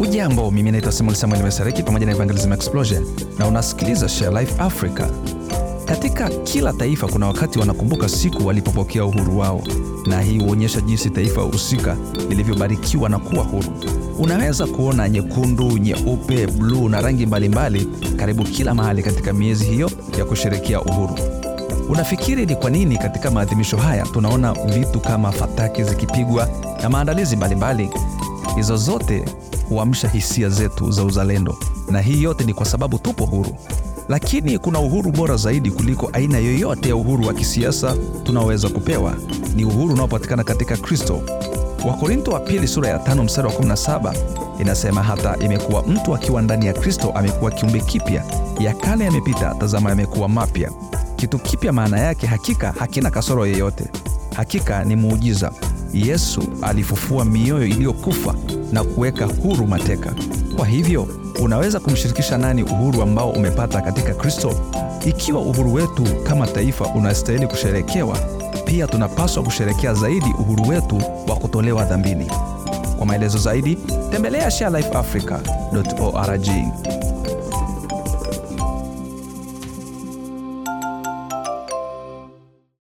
Ujambo, mimi naitwa Samuel Samuel Mesareki pamoja na Evangelism Explosion na unasikiliza Share Life Africa. Katika kila taifa kuna wakati wanakumbuka siku walipopokea uhuru wao, na hii huonyesha jinsi taifa husika lilivyobarikiwa na kuwa huru. Unaweza kuona nyekundu, nyeupe, bluu na rangi mbalimbali mbali, karibu kila mahali katika miezi hiyo ya kusherekea uhuru. Unafikiri ni kwa nini katika maadhimisho haya tunaona vitu kama fataki zikipigwa na maandalizi mbalimbali? Hizo zote huamsha hisia zetu za uzalendo, na hii yote ni kwa sababu tupo huru. Lakini kuna uhuru bora zaidi kuliko aina yoyote ya uhuru wa kisiasa tunaoweza kupewa. Ni uhuru unaopatikana katika Kristo. Wakorinto wa pili sura ya tano mstari wa 17 inasema, hata imekuwa mtu akiwa ndani ya Kristo amekuwa kiumbe kipya, ya kale yamepita, tazama yamekuwa mapya. Kitu kipya maana yake hakika hakina kasoro yoyote. Hakika ni muujiza. Yesu alifufua mioyo iliyokufa na kuweka huru mateka. Kwa hivyo unaweza kumshirikisha nani uhuru ambao umepata katika Kristo? Ikiwa uhuru wetu kama taifa unastahili kusherekewa, pia tunapaswa kusherekea zaidi uhuru wetu wa kutolewa dhambini. Kwa maelezo zaidi, tembelea sharelifeafrica.org.